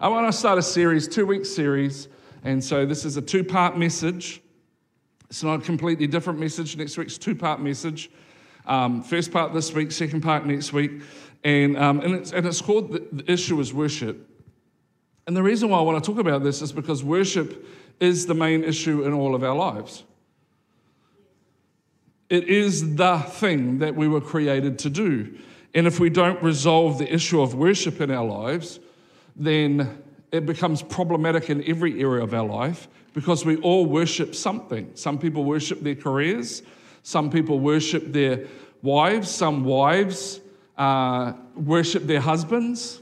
I want to start a series, two week series. And so this is a two part message. It's not a completely different message. Next week's two part message. Um, first part this week, second part next week. And, um, and, it's, and it's called the, the issue is worship. And the reason why I want to talk about this is because worship is the main issue in all of our lives. It is the thing that we were created to do. And if we don't resolve the issue of worship in our lives, then it becomes problematic in every area of our life because we all worship something. Some people worship their careers, some people worship their wives, some wives uh, worship their husbands.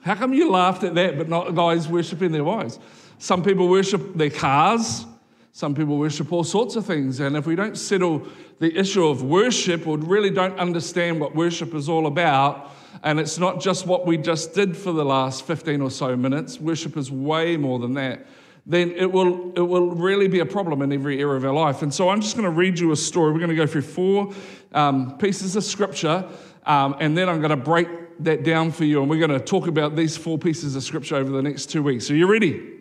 How come you laughed at that, but not guys worshiping their wives? Some people worship their cars. Some people worship all sorts of things. And if we don't settle the issue of worship or really don't understand what worship is all about, and it's not just what we just did for the last 15 or so minutes, worship is way more than that, then it will, it will really be a problem in every area of our life. And so I'm just going to read you a story. We're going to go through four um, pieces of scripture, um, and then I'm going to break that down for you. And we're going to talk about these four pieces of scripture over the next two weeks. Are you ready?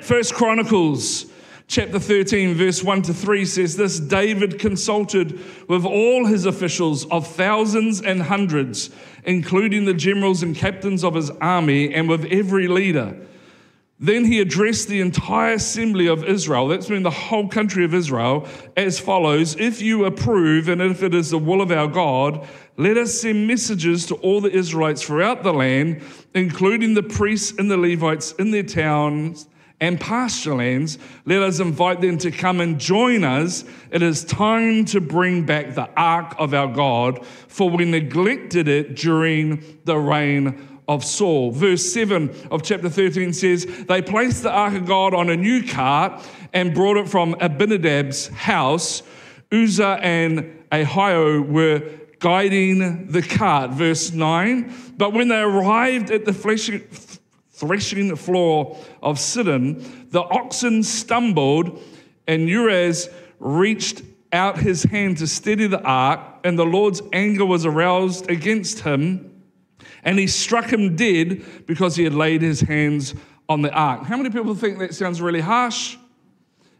First Chronicles chapter 13, verse 1 to 3 says this David consulted with all his officials of thousands and hundreds, including the generals and captains of his army, and with every leader. Then he addressed the entire assembly of Israel, that's mean the whole country of Israel, as follows If you approve, and if it is the will of our God, let us send messages to all the Israelites throughout the land, including the priests and the Levites in their towns and pasture lands, let us invite them to come and join us. It is time to bring back the ark of our God, for we neglected it during the reign of Saul. Verse 7 of chapter 13 says, They placed the ark of God on a new cart and brought it from Abinadab's house. Uzzah and Ahio were guiding the cart. Verse 9. But when they arrived at the threshing the floor of Sidon, the oxen stumbled, and Uzzah reached out his hand to steady the ark, and the Lord's anger was aroused against him, and he struck him dead because he had laid his hands on the ark. How many people think that sounds really harsh?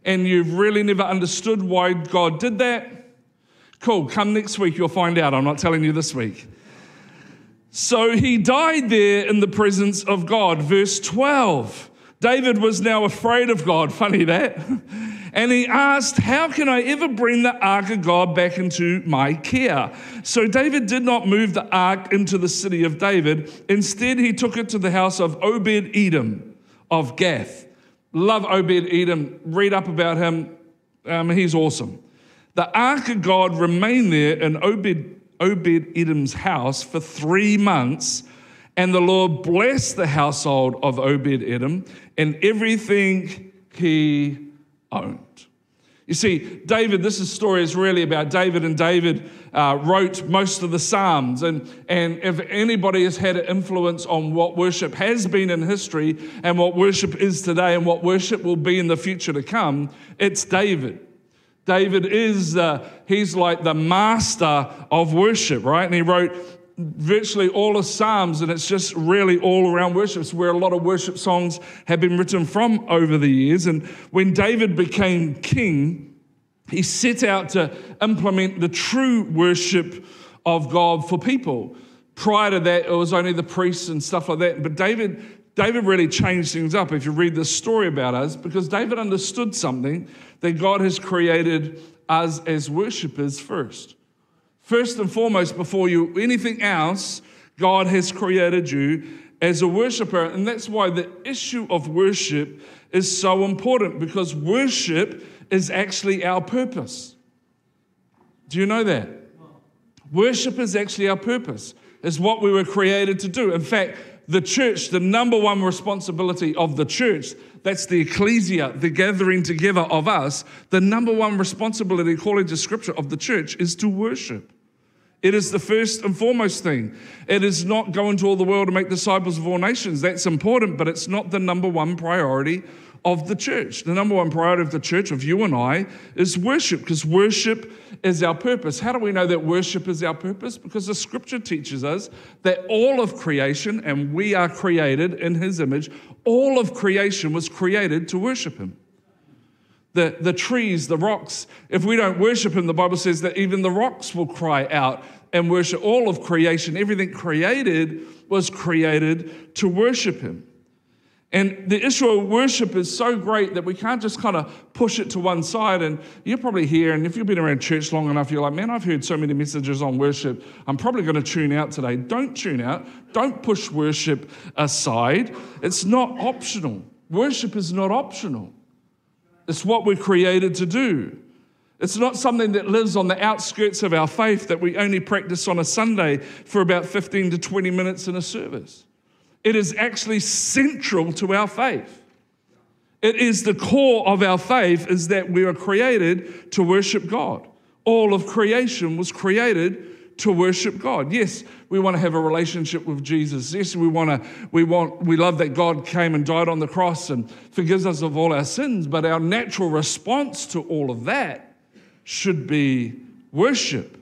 And you've really never understood why God did that? Cool, come next week, you'll find out. I'm not telling you this week. So he died there in the presence of God. Verse 12. David was now afraid of God. Funny that. And he asked, How can I ever bring the ark of God back into my care? So David did not move the ark into the city of David. Instead, he took it to the house of Obed Edom of Gath. Love Obed Edom. Read up about him. Um, he's awesome. The ark of God remained there in Obed Obed Edom's house for three months. And the Lord blessed the household of Obed Edom and everything he owned. You see, David, this is story is really about David, and David uh, wrote most of the Psalms. And, and if anybody has had an influence on what worship has been in history and what worship is today and what worship will be in the future to come, it's David. David is, uh, he's like the master of worship, right? And he wrote virtually all the Psalms, and it's just really all around worship. It's where a lot of worship songs have been written from over the years. And when David became king, he set out to implement the true worship of God for people. Prior to that, it was only the priests and stuff like that. But David, David really changed things up if you read this story about us, because David understood something that God has created us as worshippers first. First and foremost, before you anything else, God has created you as a worshiper. And that's why the issue of worship is so important because worship is actually our purpose. Do you know that? Worship is actually our purpose, is what we were created to do. In fact, the church, the number one responsibility of the church, that's the ecclesia, the gathering together of us, the number one responsibility, according to scripture, of the church is to worship. It is the first and foremost thing. It is not go into all the world and make disciples of all nations. That's important, but it's not the number one priority of the church. The number one priority of the church, of you and I, is worship, because worship is our purpose. How do we know that worship is our purpose? Because the scripture teaches us that all of creation, and we are created in his image, all of creation was created to worship him. The, the trees, the rocks, if we don't worship him, the Bible says that even the rocks will cry out and worship. All of creation, everything created was created to worship him. And the issue of worship is so great that we can't just kind of push it to one side. And you're probably here, and if you've been around church long enough, you're like, man, I've heard so many messages on worship. I'm probably going to tune out today. Don't tune out. Don't push worship aside. It's not optional. Worship is not optional, it's what we're created to do. It's not something that lives on the outskirts of our faith that we only practice on a Sunday for about 15 to 20 minutes in a service. It is actually central to our faith. It is the core of our faith is that we are created to worship God. All of creation was created to worship God. Yes, we want to have a relationship with Jesus. Yes, we want to we want we love that God came and died on the cross and forgives us of all our sins, but our natural response to all of that should be worship.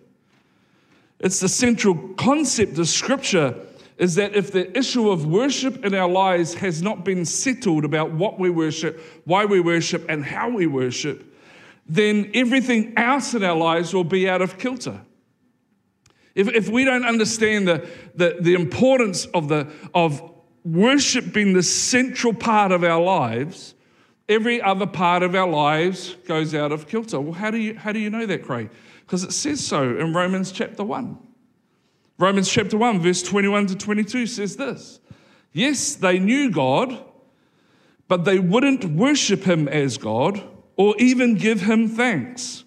It's the central concept of scripture is that if the issue of worship in our lives has not been settled about what we worship, why we worship, and how we worship, then everything else in our lives will be out of kilter. If, if we don't understand the, the, the importance of, the, of worship being the central part of our lives, every other part of our lives goes out of kilter. Well, how do you, how do you know that, Craig? Because it says so in Romans chapter 1. Romans chapter 1, verse 21 to 22 says this Yes, they knew God, but they wouldn't worship him as God or even give him thanks.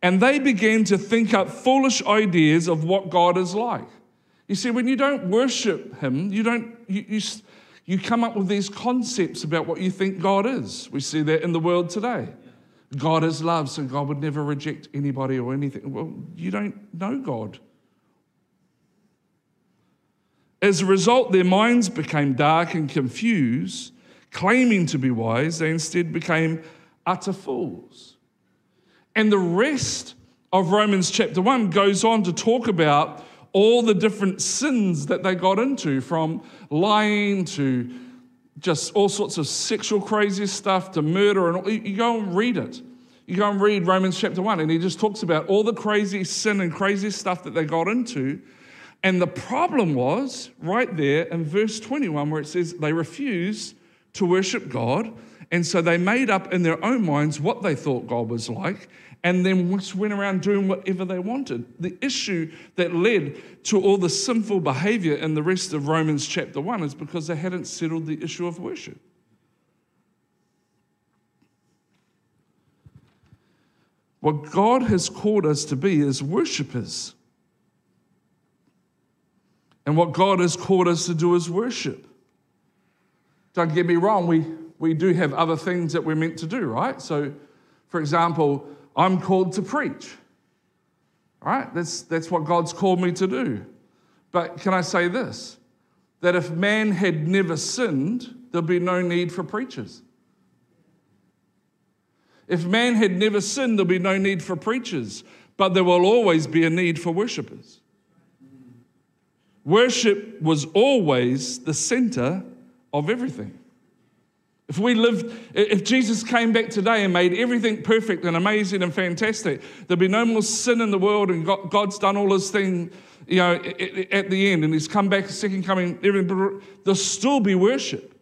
And they began to think up foolish ideas of what God is like. You see, when you don't worship him, you don't, you, you, you come up with these concepts about what you think God is. We see that in the world today. God is love, so God would never reject anybody or anything. Well, you don't know God. As a result, their minds became dark and confused. Claiming to be wise, they instead became utter fools. And the rest of Romans chapter 1 goes on to talk about all the different sins that they got into from lying to just all sorts of sexual crazy stuff to murder. And you go and read it. You go and read Romans chapter 1, and he just talks about all the crazy sin and crazy stuff that they got into. And the problem was right there in verse 21, where it says they refused to worship God. And so they made up in their own minds what they thought God was like, and then just went around doing whatever they wanted. The issue that led to all the sinful behavior in the rest of Romans chapter 1 is because they hadn't settled the issue of worship. What God has called us to be is worshippers. And what God has called us to do is worship. Don't get me wrong, we, we do have other things that we're meant to do, right? So, for example, I'm called to preach. All right? That's, that's what God's called me to do. But can I say this? That if man had never sinned, there'd be no need for preachers. If man had never sinned, there'd be no need for preachers, but there will always be a need for worshippers. Worship was always the center of everything. If we lived, if Jesus came back today and made everything perfect and amazing and fantastic, there'd be no more sin in the world and God's done all his thing, you know, at the end and he's come back, second coming, everything, there'll still be worship.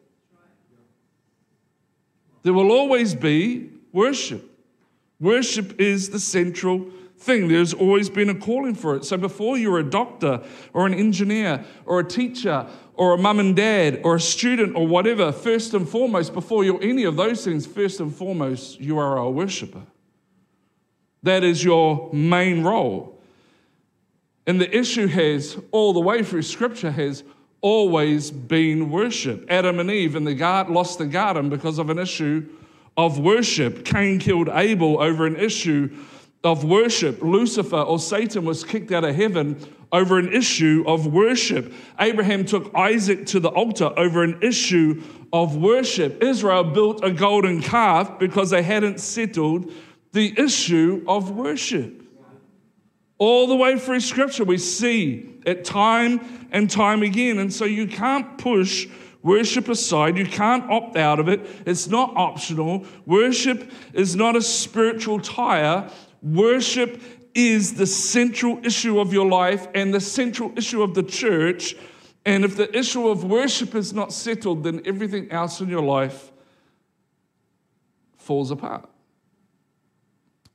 There will always be worship. Worship is the central thing. There's always been a calling for it. So before you're a doctor or an engineer or a teacher or a mum and dad or a student or whatever, first and foremost, before you're any of those things, first and foremost, you are a worshiper. That is your main role. And the issue has, all the way through Scripture, has always been worship. Adam and Eve in the garden lost the garden because of an issue of worship. Cain killed Abel over an issue of worship. Lucifer or Satan was kicked out of heaven over an issue of worship. Abraham took Isaac to the altar over an issue of worship. Israel built a golden calf because they hadn't settled the issue of worship. All the way through Scripture, we see it time and time again. And so you can't push worship aside. You can't opt out of it. It's not optional. Worship is not a spiritual tire. Worship is the central issue of your life and the central issue of the church. And if the issue of worship is not settled, then everything else in your life falls apart.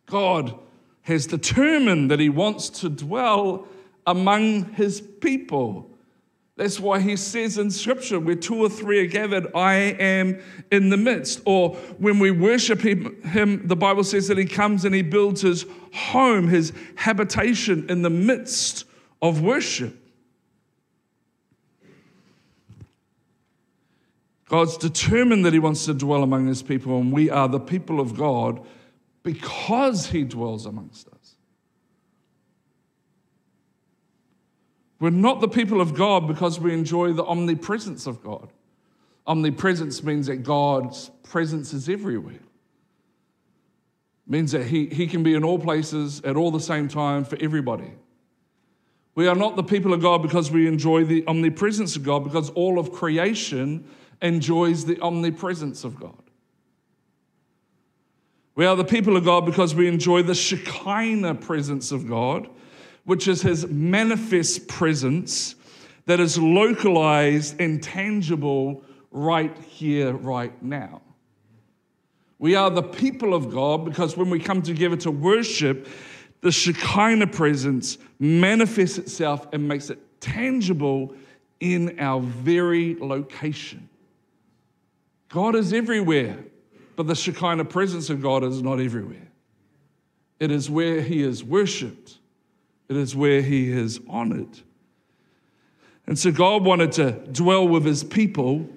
God has determined that He wants to dwell among His people. That's why he says in scripture, where two or three are gathered, I am in the midst. Or when we worship him, him, the Bible says that he comes and he builds his home, his habitation in the midst of worship. God's determined that he wants to dwell among his people, and we are the people of God because he dwells amongst us. We're not the people of God because we enjoy the omnipresence of God. Omnipresence means that God's presence is everywhere. It means that he, he can be in all places at all the same time for everybody. We are not the people of God because we enjoy the omnipresence of God, because all of creation enjoys the omnipresence of God. We are the people of God because we enjoy the Shekinah presence of God which is his manifest presence that is localized and tangible right here, right now. We are the people of God because when we come together to worship, the Shekinah presence manifests itself and makes it tangible in our very location. God is everywhere, but the Shekinah presence of God is not everywhere. It is where He is worshiped it is where he is honored. And so God wanted to dwell with his people.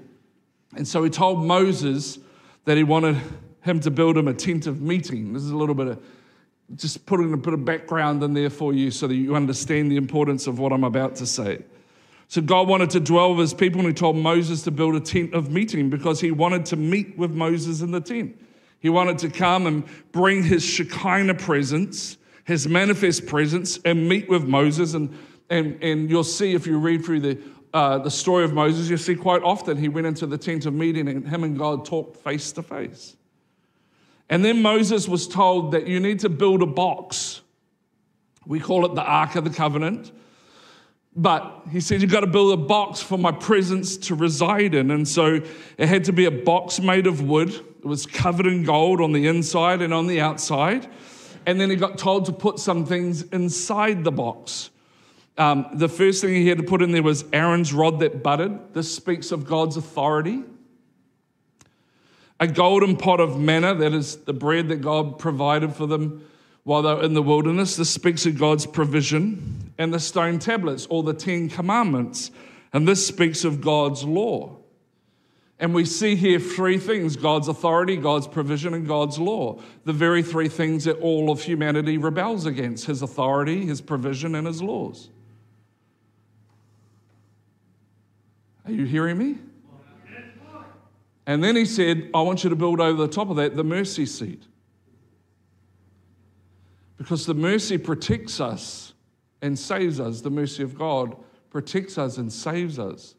And so he told Moses that he wanted him to build him a tent of meeting. This is a little bit of just putting a bit of background in there for you so that you understand the importance of what I'm about to say. So God wanted to dwell with his people and he told Moses to build a tent of meeting because he wanted to meet with Moses in the tent. He wanted to come and bring his Shekinah presence his manifest presence and meet with Moses. And, and, and you'll see if you read through the, uh, the story of Moses, you'll see quite often he went into the tent of meeting and him and God talked face to face. And then Moses was told that you need to build a box. We call it the Ark of the Covenant. But he said, You've got to build a box for my presence to reside in. And so it had to be a box made of wood. It was covered in gold on the inside and on the outside and then he got told to put some things inside the box. Um, the first thing he had to put in there was Aaron's rod that budded. This speaks of God's authority. A golden pot of manna, that is the bread that God provided for them while they were in the wilderness. This speaks of God's provision. And the stone tablets, or the Ten Commandments. And this speaks of God's law. And we see here three things God's authority, God's provision, and God's law. The very three things that all of humanity rebels against His authority, His provision, and His laws. Are you hearing me? And then He said, I want you to build over the top of that the mercy seat. Because the mercy protects us and saves us. The mercy of God protects us and saves us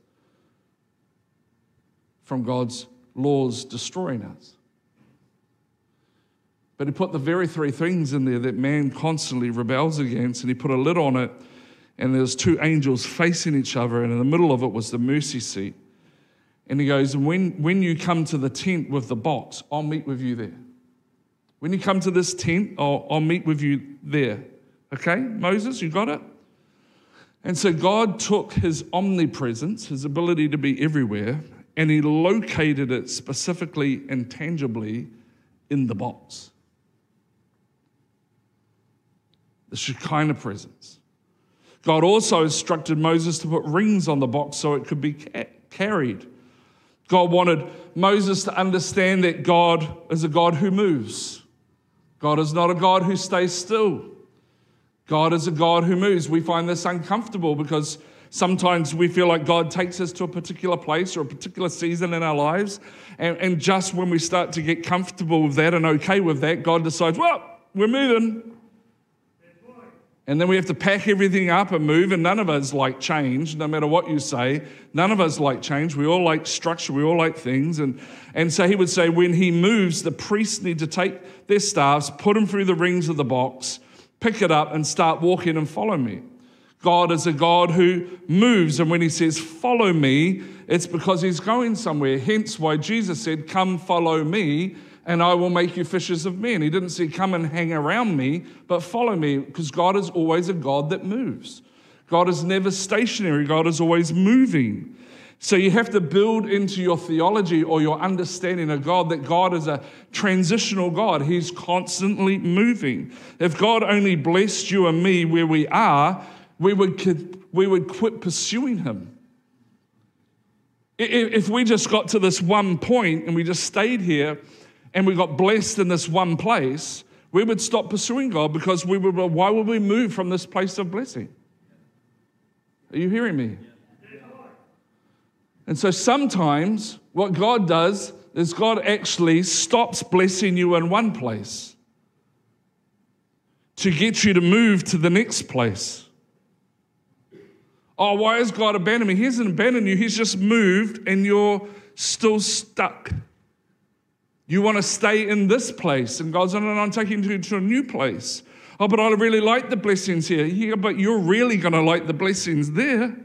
from God's laws destroying us. But he put the very three things in there that man constantly rebels against, and he put a lid on it, and there's two angels facing each other, and in the middle of it was the mercy seat. And he goes, when, when you come to the tent with the box, I'll meet with you there. When you come to this tent, I'll, I'll meet with you there. Okay, Moses, you got it? And so God took his omnipresence, his ability to be everywhere, and he located it specifically and tangibly in the box. The Shekinah presence. God also instructed Moses to put rings on the box so it could be ca- carried. God wanted Moses to understand that God is a God who moves. God is not a God who stays still. God is a God who moves. We find this uncomfortable because sometimes we feel like God takes us to a particular place or a particular season in our lives. And, and just when we start to get comfortable with that and okay with that, God decides, well, we're moving. And then we have to pack everything up and move, and none of us like change, no matter what you say. None of us like change. We all like structure, we all like things. And, and so he would say, when he moves, the priests need to take their staffs, put them through the rings of the box, pick it up, and start walking and follow me. God is a God who moves, and when he says, Follow me, it's because he's going somewhere. Hence why Jesus said, Come follow me and I will make you fishers of men. He didn't say, Come and hang around me, but follow me, because God is always a God that moves. God is never stationary, God is always moving. So you have to build into your theology or your understanding of God that God is a transitional God. He's constantly moving. If God only blessed you and me where we are, we would, we would quit pursuing Him. If we just got to this one point and we just stayed here, and we got blessed in this one place, we would stop pursuing God because we would, why would we move from this place of blessing? Are you hearing me? And so sometimes what God does is God actually stops blessing you in one place to get you to move to the next place. Oh, why has God abandoned me? He hasn't abandoned you, He's just moved and you're still stuck. You want to stay in this place. And God's, no, no, I'm taking you to a new place. Oh, but I really like the blessings here. Yeah, but you're really going to like the blessings there.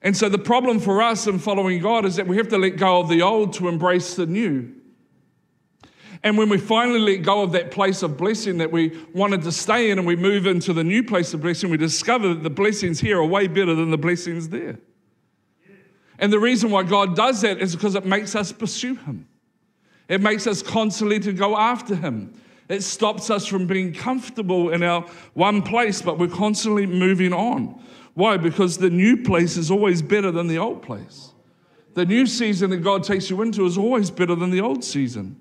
And so the problem for us in following God is that we have to let go of the old to embrace the new. And when we finally let go of that place of blessing that we wanted to stay in and we move into the new place of blessing, we discover that the blessings here are way better than the blessings there. And the reason why God does that is because it makes us pursue Him. It makes us constantly to go after Him. It stops us from being comfortable in our one place, but we're constantly moving on. Why? Because the new place is always better than the old place. The new season that God takes you into is always better than the old season.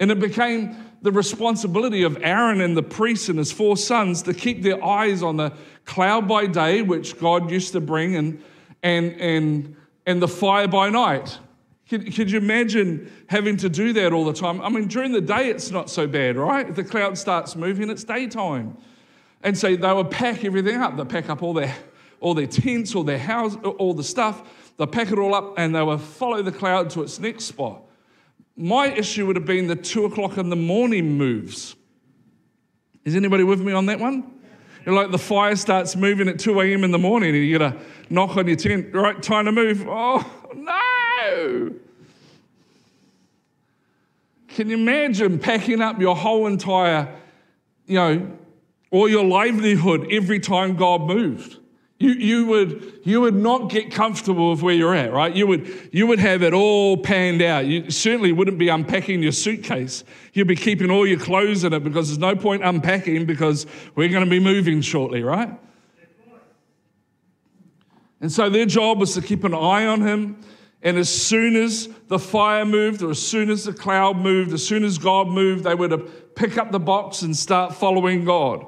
And it became the responsibility of Aaron and the priests and his four sons to keep their eyes on the cloud by day, which God used to bring, and, and, and, and the fire by night. Could, could, you imagine having to do that all the time? I mean, during the day, it's not so bad, right? The cloud starts moving, it's daytime. And so they would pack everything up. They pack up all their, all their tents, all their house, all the stuff. They pack it all up and they would follow the cloud to its next spot. My issue would have been the two o'clock in the morning moves. Is anybody with me on that one? You're like the fire starts moving at 2 a.m. in the morning and you get a knock on your tent, right, time to move. Oh, no. Can you imagine packing up your whole entire, you know, all your livelihood every time God moved? You, you, would, you would not get comfortable with where you're at, right? You would, you would have it all panned out. You certainly wouldn't be unpacking your suitcase. You'd be keeping all your clothes in it because there's no point unpacking because we're going to be moving shortly, right? And so their job was to keep an eye on him and as soon as the fire moved, or as soon as the cloud moved, as soon as God moved, they would pick up the box and start following God.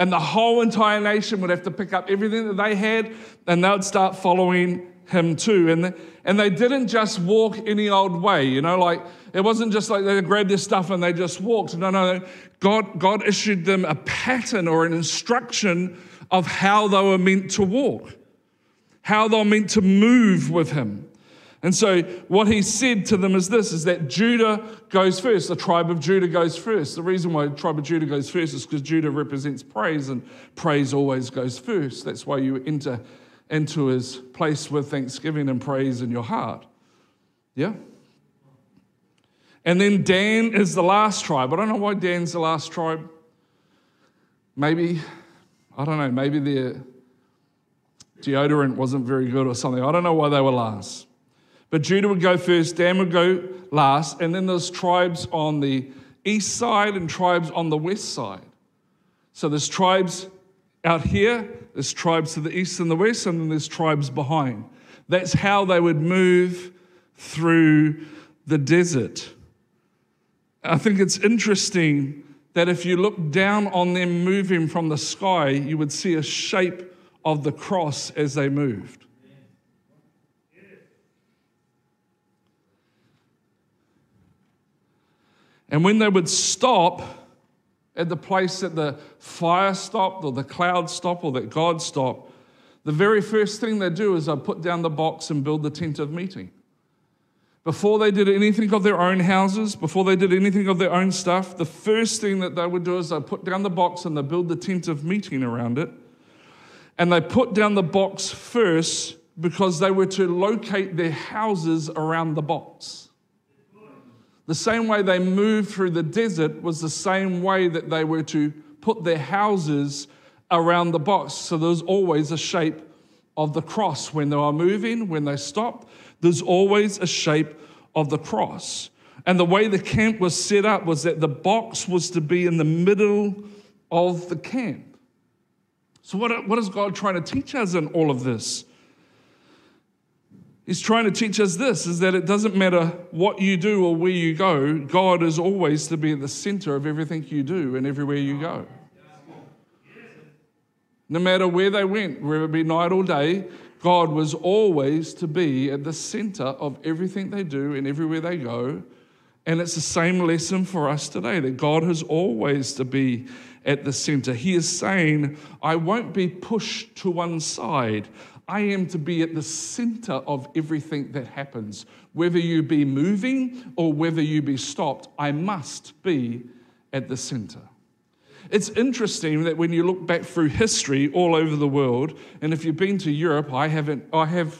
And the whole entire nation would have to pick up everything that they had and they would start following him too. And, and they didn't just walk any old way, you know, like it wasn't just like they grabbed their stuff and they just walked. No, no, God, God issued them a pattern or an instruction of how they were meant to walk, how they were meant to move with him. And so what he said to them is this is that Judah goes first. The tribe of Judah goes first. The reason why the tribe of Judah goes first is because Judah represents praise, and praise always goes first. That's why you enter into his place with thanksgiving and praise in your heart. Yeah? And then Dan is the last tribe. I don't know why Dan's the last tribe. Maybe, I don't know, maybe their deodorant wasn't very good or something. I don't know why they were last. But Judah would go first, Dan would go last, and then there's tribes on the east side and tribes on the west side. So there's tribes out here, there's tribes to the east and the west, and then there's tribes behind. That's how they would move through the desert. I think it's interesting that if you look down on them moving from the sky, you would see a shape of the cross as they moved. And when they would stop at the place that the fire stopped, or the cloud stopped, or that God stopped, the very first thing they do is they put down the box and build the tent of meeting. Before they did anything of their own houses, before they did anything of their own stuff, the first thing that they would do is they put down the box and they build the tent of meeting around it. And they put down the box first because they were to locate their houses around the box. The same way they moved through the desert was the same way that they were to put their houses around the box. So there's always a shape of the cross. When they were moving, when they stopped, there's always a shape of the cross. And the way the camp was set up was that the box was to be in the middle of the camp. So, what, what is God trying to teach us in all of this? He's trying to teach us this is that it doesn't matter what you do or where you go, God is always to be at the center of everything you do and everywhere you go. No matter where they went, whether it be night or day, God was always to be at the center of everything they do and everywhere they go. And it's the same lesson for us today that God has always to be at the center. He is saying, I won't be pushed to one side. I am to be at the center of everything that happens. Whether you be moving or whether you be stopped, I must be at the center. It's interesting that when you look back through history all over the world, and if you've been to Europe, I haven't, I have,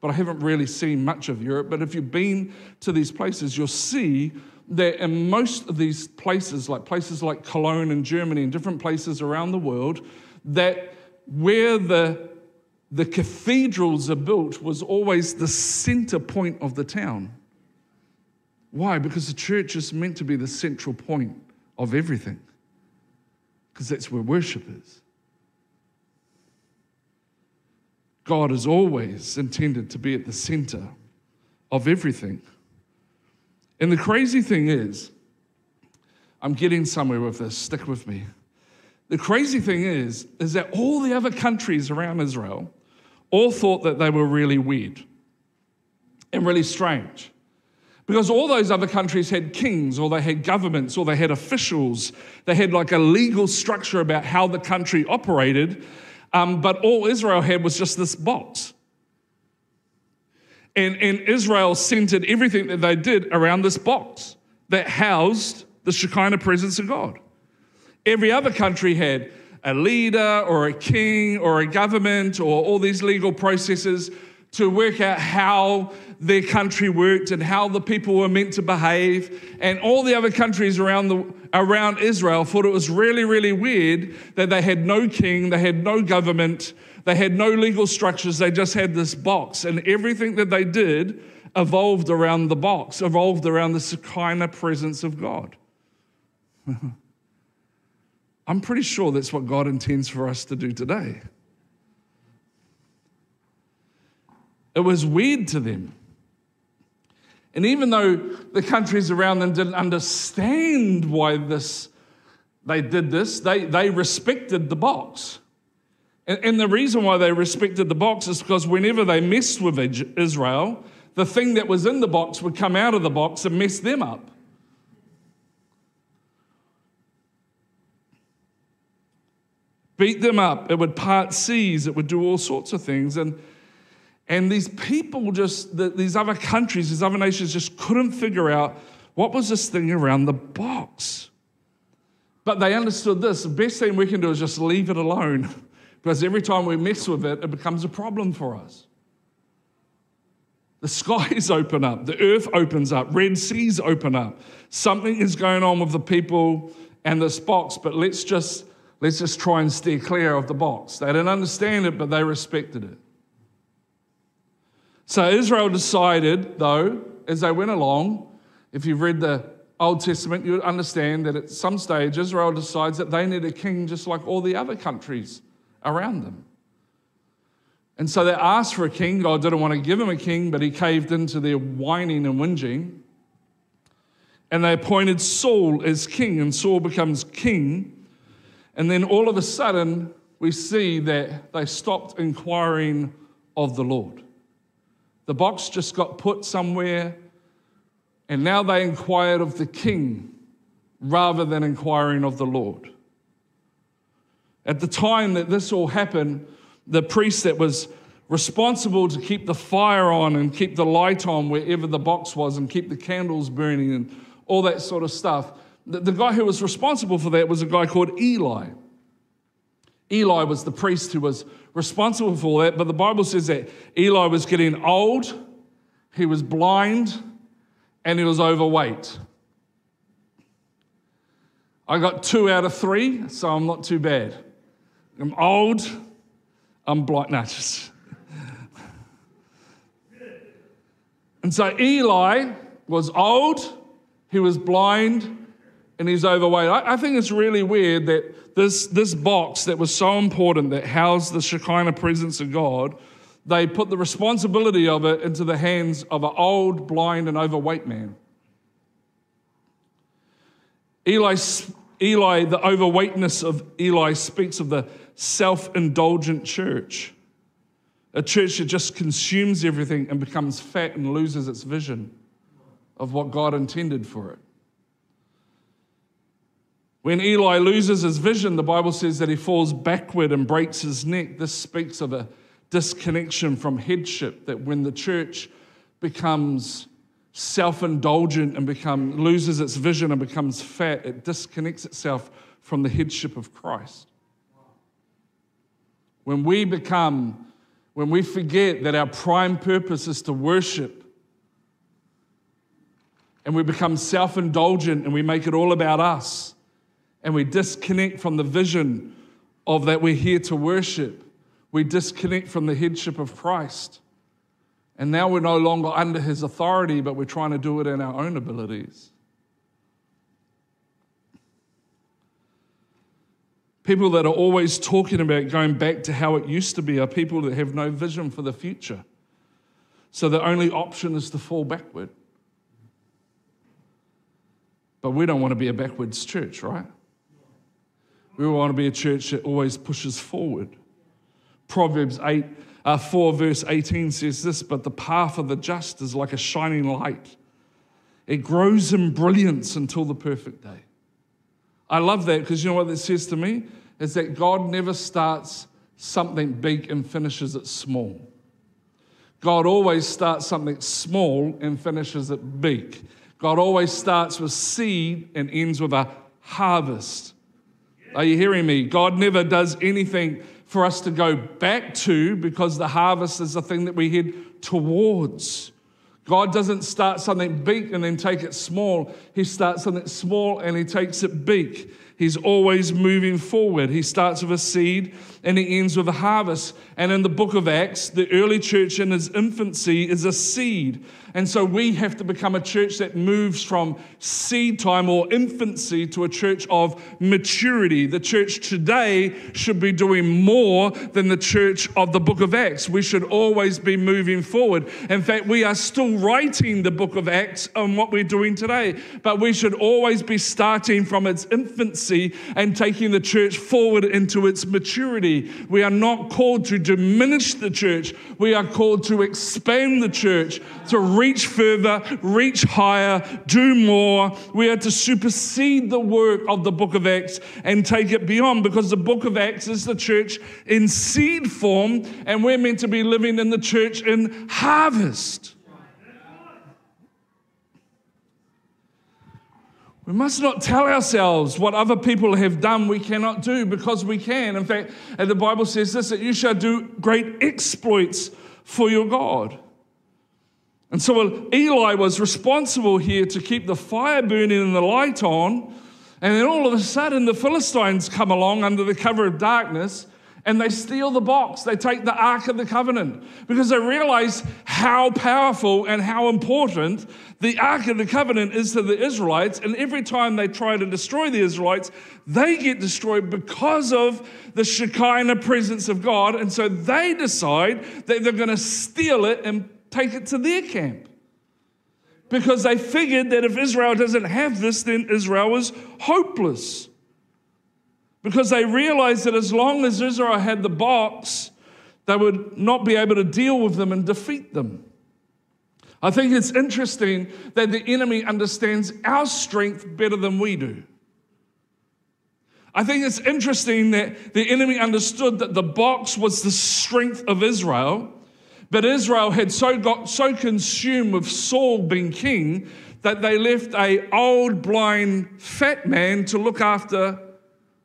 but I haven't really seen much of Europe. But if you've been to these places, you'll see that in most of these places, like places like Cologne in Germany and different places around the world, that where the the cathedrals are built was always the center point of the town. Why? Because the church is meant to be the central point of everything, because that's where worship is. God is always intended to be at the center of everything. And the crazy thing is, I'm getting somewhere with this, stick with me. The crazy thing is, is that all the other countries around Israel all thought that they were really weird and really strange. Because all those other countries had kings, or they had governments, or they had officials. They had like a legal structure about how the country operated. Um, but all Israel had was just this box. And, and Israel centered everything that they did around this box that housed the Shekinah presence of God. Every other country had a leader or a king or a government or all these legal processes to work out how their country worked and how the people were meant to behave. And all the other countries around, the, around Israel thought it was really, really weird that they had no king, they had no government, they had no legal structures, they just had this box. And everything that they did evolved around the box, evolved around the Shekinah presence of God. I'm pretty sure that's what God intends for us to do today. It was weird to them. And even though the countries around them didn't understand why this, they did this, they, they respected the box. And, and the reason why they respected the box is because whenever they messed with Israel, the thing that was in the box would come out of the box and mess them up. Beat them up. It would part seas. It would do all sorts of things. And, and these people just, the, these other countries, these other nations just couldn't figure out what was this thing around the box. But they understood this the best thing we can do is just leave it alone because every time we mess with it, it becomes a problem for us. The skies open up, the earth opens up, Red Seas open up. Something is going on with the people and this box, but let's just Let's just try and steer clear of the box. They didn't understand it, but they respected it. So Israel decided, though, as they went along, if you've read the Old Testament, you understand that at some stage Israel decides that they need a king just like all the other countries around them. And so they asked for a king. God didn't want to give them a king, but he caved into their whining and whinging. and they appointed Saul as king, and Saul becomes king. And then all of a sudden, we see that they stopped inquiring of the Lord. The box just got put somewhere, and now they inquired of the king rather than inquiring of the Lord. At the time that this all happened, the priest that was responsible to keep the fire on and keep the light on wherever the box was and keep the candles burning and all that sort of stuff. The, the guy who was responsible for that was a guy called Eli. Eli was the priest who was responsible for that, but the Bible says that Eli was getting old, he was blind, and he was overweight. I got two out of three, so I'm not too bad. I'm old, I'm blind. No, just. and so Eli was old, he was blind, and he's overweight. I, I, think it's really weird that this, this box that was so important that housed the Shekinah presence of God, they put the responsibility of it into the hands of an old, blind, and overweight man. Eli, Eli, the overweightness of Eli speaks of the self indulgent church. A church that just consumes everything and becomes fat and loses its vision of what God intended for it. When Eli loses his vision, the Bible says that he falls backward and breaks his neck. This speaks of a disconnection from headship, that when the church becomes self-indulgent and become, loses its vision and becomes fat, it disconnects itself from the headship of Christ. When we become, when we forget that our prime purpose is to worship, and we become self indulgent and we make it all about us, and we disconnect from the vision of that we're here to worship, we disconnect from the headship of Christ. And now we're no longer under his authority, but we're trying to do it in our own abilities. People that are always talking about going back to how it used to be are people that have no vision for the future. So the only option is to fall backward. But we don't want to be a backwards church, right? We want to be a church that always pushes forward. Proverbs 8, uh, 4, verse 18 says this But the path of the just is like a shining light, it grows in brilliance until the perfect day. I love that because you know what that says to me? Is that God never starts something big and finishes it small. God always starts something small and finishes it big. God always starts with seed and ends with a harvest. Are you hearing me? God never does anything for us to go back to because the harvest is the thing that we head towards. God doesn't start something big and then take it small. He starts something small and he takes it big. He's always moving forward. He starts with a seed and he ends with a harvest. And in the book of Acts, the early church in its infancy is a seed. And so we have to become a church that moves from seed time or infancy to a church of maturity. The church today should be doing more than the church of the book of Acts. We should always be moving forward. In fact, we are still writing the book of Acts on what we're doing today, but we should always be starting from its infancy and taking the church forward into its maturity. We are not called to diminish the church, we are called to expand the church, to reach further, reach higher, do more. We are to supersede the work of the book of Acts and take it beyond because the book of Acts is the church in seed form, and we're meant to be living in the church in harvest. We must not tell ourselves what other people have done we cannot do because we can. In fact, the Bible says this that you shall do great exploits for your God. And so Eli was responsible here to keep the fire burning and the light on. And then all of a sudden, the Philistines come along under the cover of darkness and they steal the box. They take the Ark of the Covenant because they realize how powerful and how important the Ark of the Covenant is to the Israelites. And every time they try to destroy the Israelites, they get destroyed because of the Shekinah presence of God. And so they decide that they're going to steal it and take it to their camp. because they figured that if Israel doesn't have this, then Israel is hopeless. Because they realized that as long as Israel had the box, they would not be able to deal with them and defeat them. I think it's interesting that the enemy understands our strength better than we do. I think it's interesting that the enemy understood that the box was the strength of Israel, but Israel had so got so consumed with Saul being king that they left a old blind fat man to look after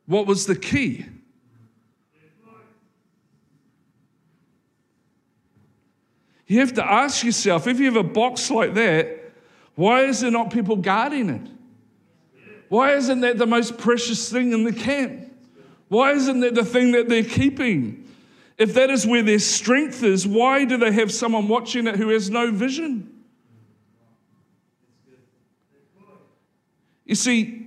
what was the key. You have to ask yourself if you have a box like that, why is there not people guarding it? Why isn't that the most precious thing in the camp? Why isn't that the thing that they're keeping? If that is where their strength is, why do they have someone watching it who has no vision? You see,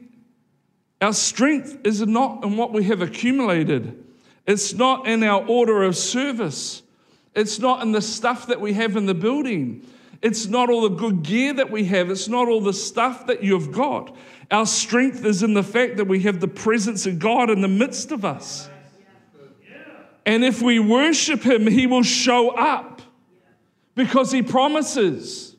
our strength is not in what we have accumulated, it's not in our order of service, it's not in the stuff that we have in the building. It's not all the good gear that we have. It's not all the stuff that you've got. Our strength is in the fact that we have the presence of God in the midst of us. And if we worship Him, He will show up because He promises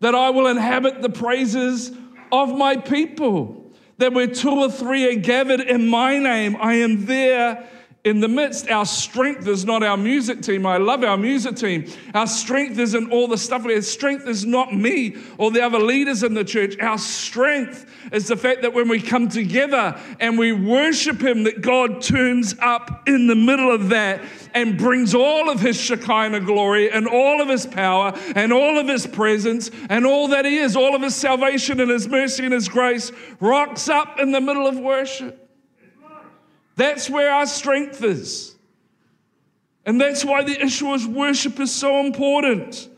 that I will inhabit the praises of my people. That where two or three are gathered in my name, I am there in the midst, our strength is not our music team. I love our music team. Our strength isn't all the stuff. Our strength is not me or the other leaders in the church. Our strength is the fact that when we come together and we worship Him, that God turns up in the middle of that and brings all of His Shekinah glory and all of His power and all of His presence and all that He is, all of His salvation and His mercy and His grace rocks up in the middle of worship. That's where our strength is. And that's why the issue of worship is so important.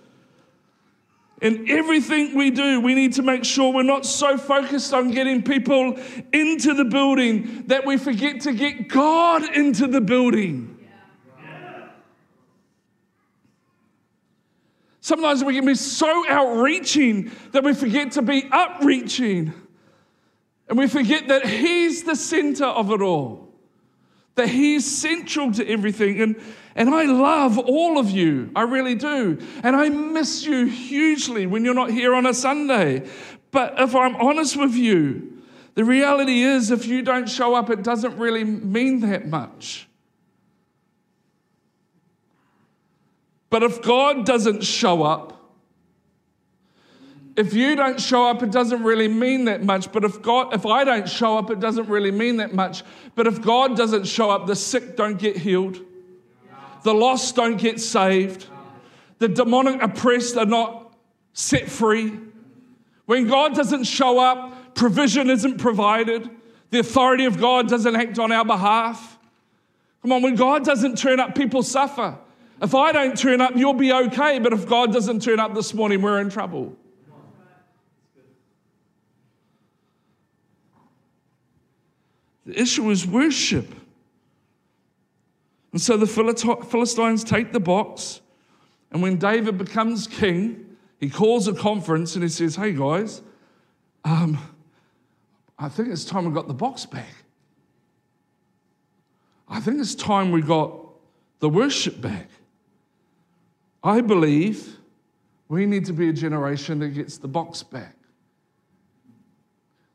In everything we do, we need to make sure we're not so focused on getting people into the building that we forget to get God into the building. Sometimes we can be so outreaching that we forget to be upreaching. And we forget that He's the center of it all that He's central to everything. And, and I love all of you, I really do. And I miss you hugely when you're not here on a Sunday. But if I'm honest with you, the reality is if you don't show up, it doesn't really mean that much. But if God doesn't show up, if you don't show up, it doesn't really mean that much. But if God, if I don't show up, it doesn't really mean that much. But if God doesn't show up, the sick don't get healed, the lost don't get saved, the demonic oppressed are not set free. When God doesn't show up, provision isn't provided. The authority of God doesn't act on our behalf. Come on, when God doesn't turn up, people suffer. If I don't turn up, you'll be okay. But if God doesn't turn up this morning, we're in trouble. The issue is worship. And so the Philistines take the box, and when David becomes king, he calls a conference and he says, Hey guys, um, I think it's time we got the box back. I think it's time we got the worship back. I believe we need to be a generation that gets the box back,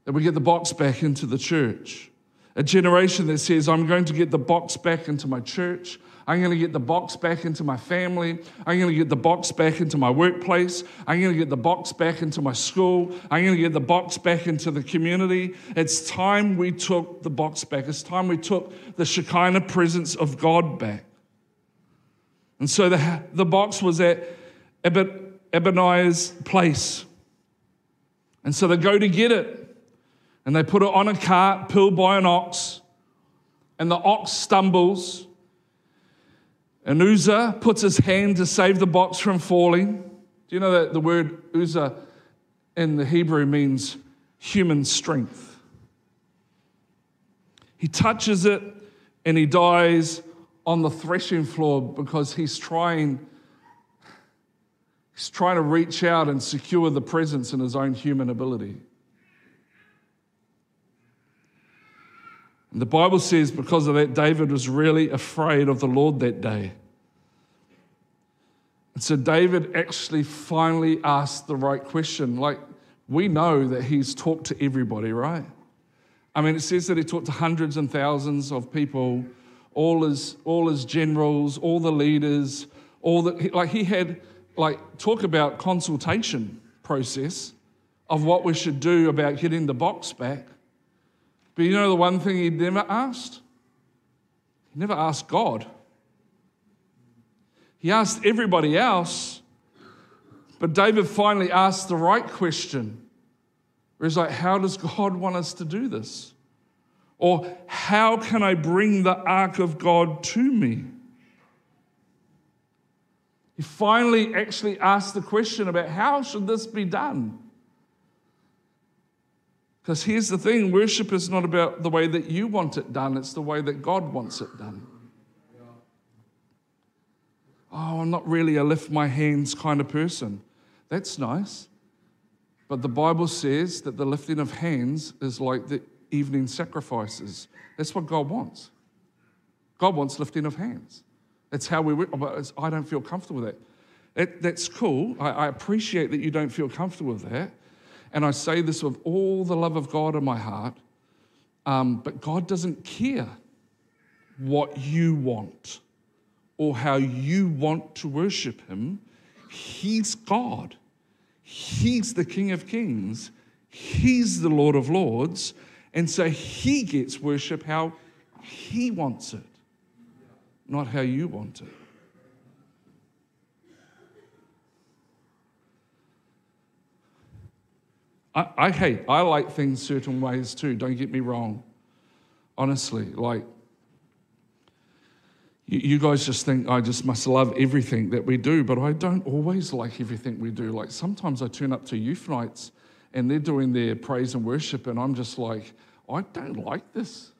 that we get the box back into the church. A generation that says, I'm going to get the box back into my church. I'm going to get the box back into my family. I'm going to get the box back into my workplace. I'm going to get the box back into my school. I'm going to get the box back into the community. It's time we took the box back. It's time we took the Shekinah presence of God back. And so the, the box was at Abinadab's place. And so they go to get it and they put it on a cart pulled by an ox, and the ox stumbles. And Uzzah puts his hand to save the box from falling. Do you know that the word Uzzah in the Hebrew means human strength? He touches it and he dies on the threshing floor because he's trying, he's trying to reach out and secure the presence in his own human ability. And the Bible says because of that, David was really afraid of the Lord that day. And so David actually finally asked the right question. Like, we know that he's talked to everybody, right? I mean, it says that he talked to hundreds and thousands of people, all his, all his generals, all the leaders, all the, like he had, like, talk about consultation process of what we should do about getting the box back. But you know the one thing he never asked? He never asked God. He asked everybody else, but David finally asked the right question. Where he's like, How does God want us to do this? Or how can I bring the ark of God to me? He finally actually asked the question about how should this be done? Because here's the thing worship is not about the way that you want it done, it's the way that God wants it done. Oh, I'm not really a lift my hands kind of person. That's nice. But the Bible says that the lifting of hands is like the evening sacrifices. That's what God wants. God wants lifting of hands. That's how we, but I don't feel comfortable with that. that that's cool. I, I appreciate that you don't feel comfortable with that. And I say this with all the love of God in my heart. Um, but God doesn't care what you want or how you want to worship Him. He's God, He's the King of Kings, He's the Lord of Lords. And so He gets worship how He wants it, not how you want it. I, I hate, I like things certain ways too, don't get me wrong. Honestly, like, you, guys just think I just must love everything that we do, but I don't always like everything we do. Like, sometimes I turn up to youth nights and they're doing their praise and worship, and I'm just like, I don't like this.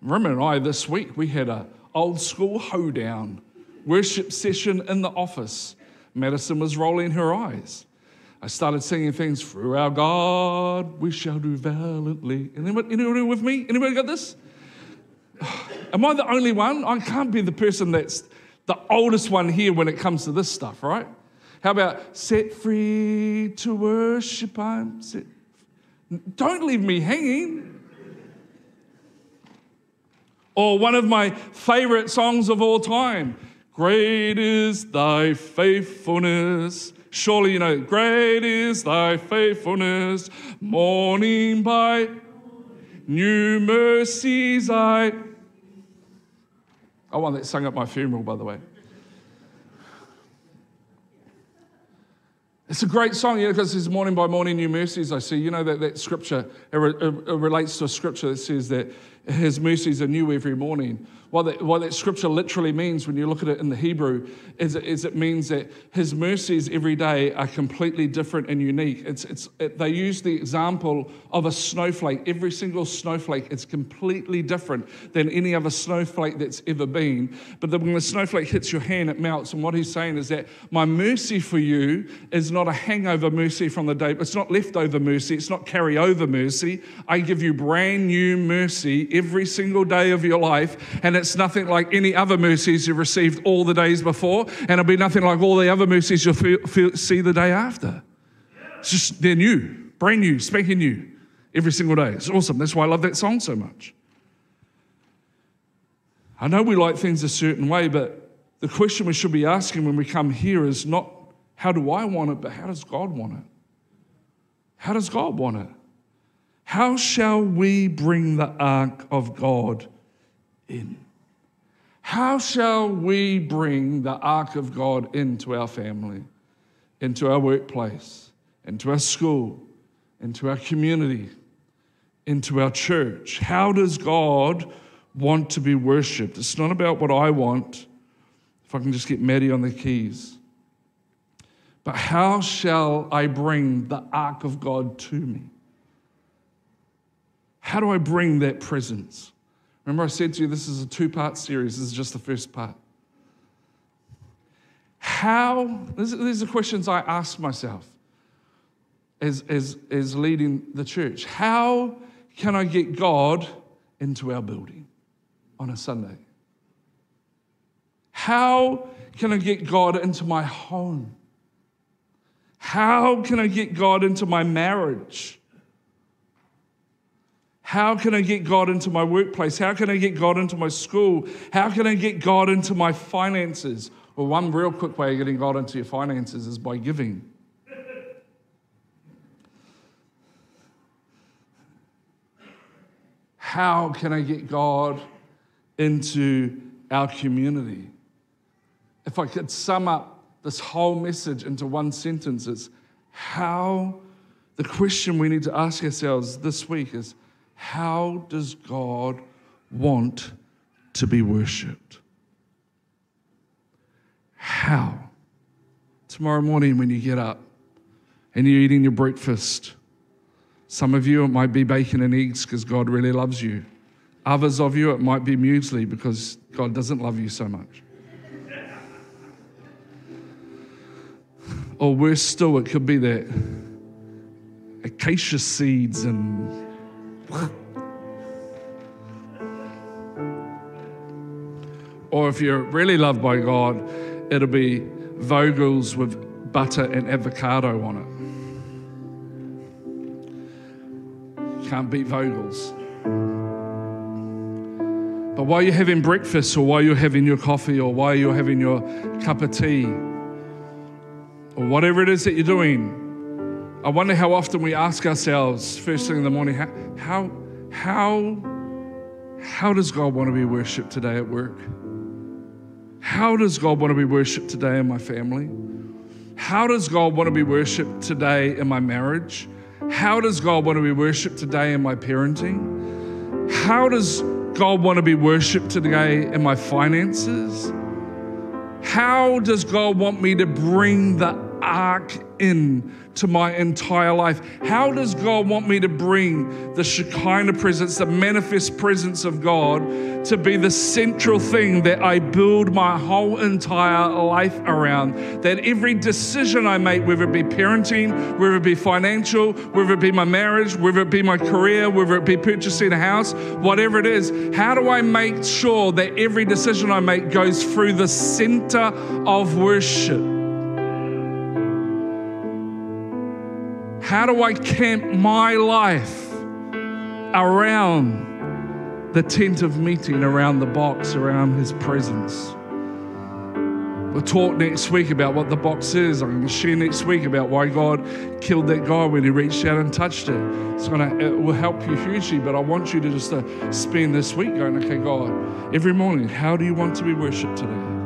Rim and I this week we had a old school hoedown worship session in the office. Madison was rolling her eyes. I started singing things, through our God we shall do valiantly. Anybody, anybody with me? Anybody got this? Am I the only one? I can't be the person that's the oldest one here when it comes to this stuff, right? How about set free to worship? I'm set. Don't leave me hanging. Or one of my favorite songs of all time Great is thy faithfulness. Surely you know, great is thy faithfulness, morning by new mercies I. I want that sung at my funeral, by the way. It's a great song, yeah, because it's morning by morning new mercies I see. You know that, that scripture, it, re, it relates to a scripture that says that his mercies are new every morning. What that, what that scripture literally means when you look at it in the Hebrew is, is it means that his mercies every day are completely different and unique. It's, it's, it, they use the example of a snowflake. Every single snowflake is completely different than any other snowflake that's ever been. But then when the snowflake hits your hand, it melts. And what he's saying is that my mercy for you is not a hangover mercy from the day, it's not leftover mercy, it's not carryover mercy. I give you brand new mercy every single day of your life. And it's nothing like any other mercies you've received all the days before, and it'll be nothing like all the other mercies you'll feel, feel, see the day after. It's just, they're new, brand new, spanking new every single day. It's awesome. That's why I love that song so much. I know we like things a certain way, but the question we should be asking when we come here is not how do I want it, but how does God want it? How does God want it? How shall we bring the ark of God in? How shall we bring the ark of God into our family, into our workplace, into our school, into our community, into our church? How does God want to be worshipped? It's not about what I want, if I can just get Maddie on the keys. But how shall I bring the ark of God to me? How do I bring that presence? Remember, I said to you this is a two part series, this is just the first part. How, these are questions I ask myself as, as, as leading the church. How can I get God into our building on a Sunday? How can I get God into my home? How can I get God into my marriage? How can I get God into my workplace? How can I get God into my school? How can I get God into my finances? Well, one real quick way of getting God into your finances is by giving. How can I get God into our community? If I could sum up this whole message into one sentence, it's how the question we need to ask ourselves this week is how does God want to be worshipped? How? Tomorrow morning, when you get up and you're eating your breakfast, some of you, it might be bacon and eggs because God really loves you. Others of you, it might be muesli because God doesn't love you so much. Or worse still, it could be that acacia seeds and or if you're really loved by God, it'll be Vogels with butter and avocado on it. Can't beat Vogels. But while you're having breakfast, or while you're having your coffee, or while you're having your cup of tea, or whatever it is that you're doing, I wonder how often we ask ourselves first thing in the morning, how, how, how, does God want to be worshiped today at work? How does God want to be worshiped today in my family? How does God want to be worshiped today in my marriage? How does God want to be worshiped today in my parenting? How does God want to be worshiped today in my finances? How does God want me to bring the ark in to my entire life. How does God want me to bring the Shekinah presence, the manifest presence of God, to be the central thing that I build my whole entire life around? That every decision I make, whether it be parenting, whether it be financial, whether it be my marriage, whether it be my career, whether it be purchasing a house, whatever it is, how do I make sure that every decision I make goes through the center of worship? How do I camp my life around the tent of meeting, around the box, around His presence? We'll talk next week about what the box is. I'm going to share next week about why God killed that guy when he reached out and touched it. It's going to, it will help you hugely, but I want you to just uh, spend this week going, okay, God, every morning, how do you want to be worshiped today?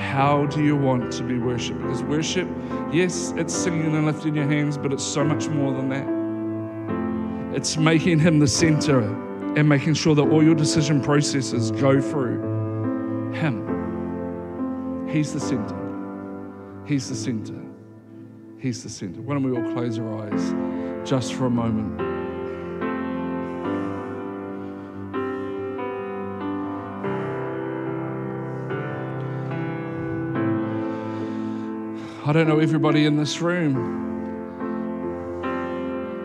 How do you want to be worshiped? Because worship, yes, it's singing and lifting your hands, but it's so much more than that. It's making Him the center and making sure that all your decision processes go through Him. He's the center. He's the center. He's the center. Why don't we all close our eyes just for a moment? I don't know everybody in this room.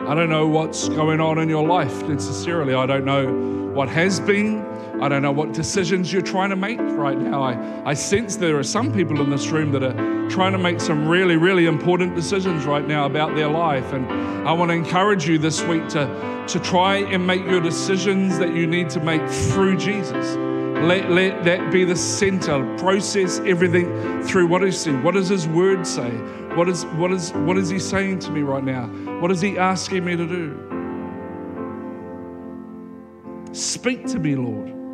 I don't know what's going on in your life necessarily. I don't know what has been. I don't know what decisions you're trying to make right now. I, I sense there are some people in this room that are trying to make some really, really important decisions right now about their life. And I want to encourage you this week to, to try and make your decisions that you need to make through Jesus. Let, let that be the center. Process everything through what is he? What does His Word say? What is, what, is, what is He saying to me right now? What is He asking me to do? Speak to me, Lord.